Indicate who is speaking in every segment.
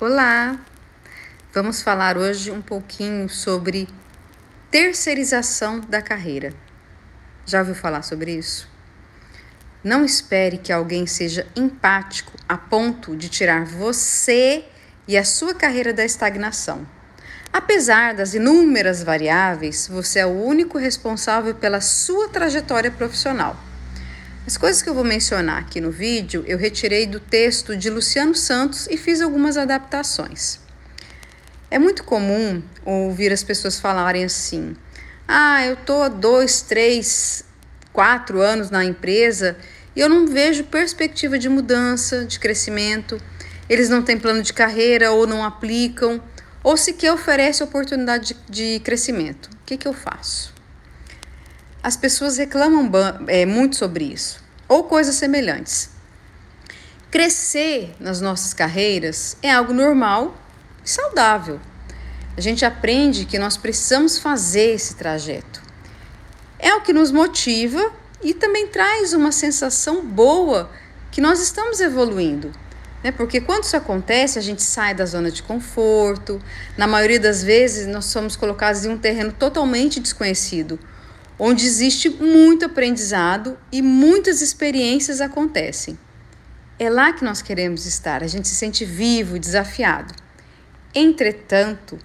Speaker 1: Olá! Vamos falar hoje um pouquinho sobre terceirização da carreira. Já ouviu falar sobre isso? Não espere que alguém seja empático a ponto de tirar você e a sua carreira da estagnação. Apesar das inúmeras variáveis, você é o único responsável pela sua trajetória profissional. As coisas que eu vou mencionar aqui no vídeo eu retirei do texto de Luciano Santos e fiz algumas adaptações. É muito comum ouvir as pessoas falarem assim: ah, eu estou há dois, três, quatro anos na empresa e eu não vejo perspectiva de mudança, de crescimento. Eles não têm plano de carreira ou não aplicam, ou sequer oferecem oportunidade de, de crescimento. O que, que eu faço? As pessoas reclamam é, muito sobre isso, ou coisas semelhantes. Crescer nas nossas carreiras é algo normal e saudável. A gente aprende que nós precisamos fazer esse trajeto. É o que nos motiva e também traz uma sensação boa que nós estamos evoluindo. Né? Porque quando isso acontece, a gente sai da zona de conforto. Na maioria das vezes, nós somos colocados em um terreno totalmente desconhecido, onde existe muito aprendizado e muitas experiências acontecem. É lá que nós queremos estar, a gente se sente vivo e desafiado. Entretanto,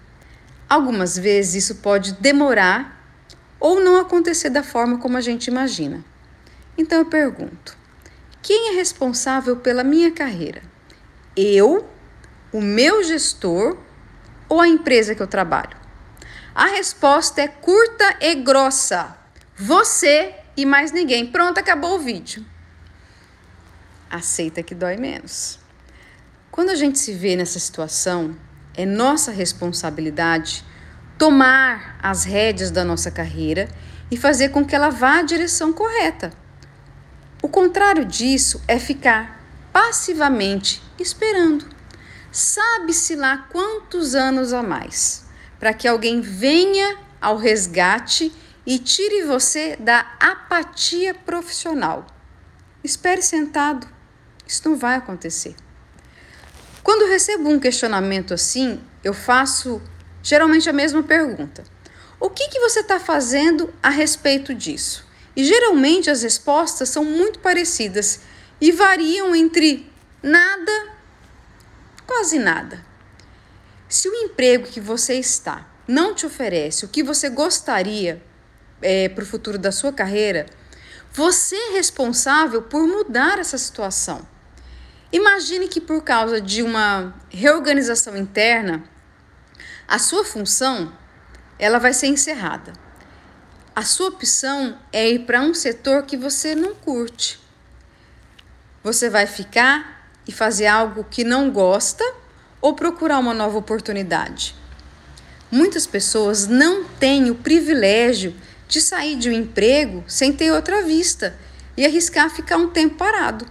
Speaker 1: algumas vezes isso pode demorar ou não acontecer da forma como a gente imagina. Então eu pergunto: quem é responsável pela minha carreira? Eu, o meu gestor ou a empresa que eu trabalho? A resposta é curta e grossa. Você e mais ninguém. Pronto, acabou o vídeo. Aceita que dói menos. Quando a gente se vê nessa situação, é nossa responsabilidade tomar as rédeas da nossa carreira e fazer com que ela vá à direção correta. O contrário disso é ficar passivamente esperando. Sabe-se lá quantos anos a mais para que alguém venha ao resgate e tire você da apatia profissional. Espere sentado, isso não vai acontecer. Quando recebo um questionamento assim, eu faço geralmente a mesma pergunta: O que, que você está fazendo a respeito disso? E geralmente as respostas são muito parecidas e variam entre nada, quase nada. Se o emprego que você está não te oferece o que você gostaria é, para o futuro da sua carreira, você é responsável por mudar essa situação. Imagine que por causa de uma reorganização interna, a sua função ela vai ser encerrada. A sua opção é ir para um setor que você não curte. Você vai ficar e fazer algo que não gosta ou procurar uma nova oportunidade. Muitas pessoas não têm o privilégio de sair de um emprego sem ter outra vista e arriscar ficar um tempo parado.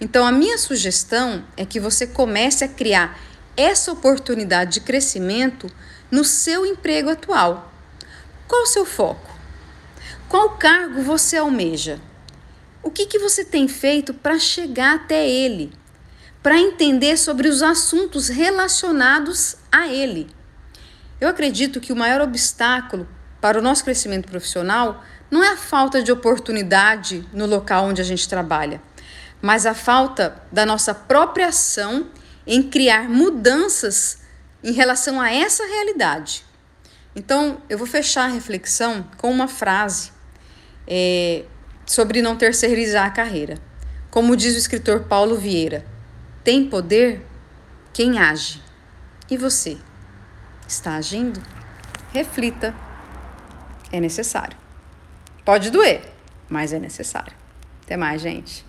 Speaker 1: Então, a minha sugestão é que você comece a criar essa oportunidade de crescimento no seu emprego atual. Qual o seu foco? Qual cargo você almeja? O que, que você tem feito para chegar até ele? Para entender sobre os assuntos relacionados a ele. Eu acredito que o maior obstáculo para o nosso crescimento profissional não é a falta de oportunidade no local onde a gente trabalha, mas a falta da nossa própria ação em criar mudanças em relação a essa realidade. Então, eu vou fechar a reflexão com uma frase é, sobre não terceirizar a carreira. Como diz o escritor Paulo Vieira: tem poder quem age. E você? Está agindo? Reflita é necessário. Pode doer, mas é necessário. Até mais, gente.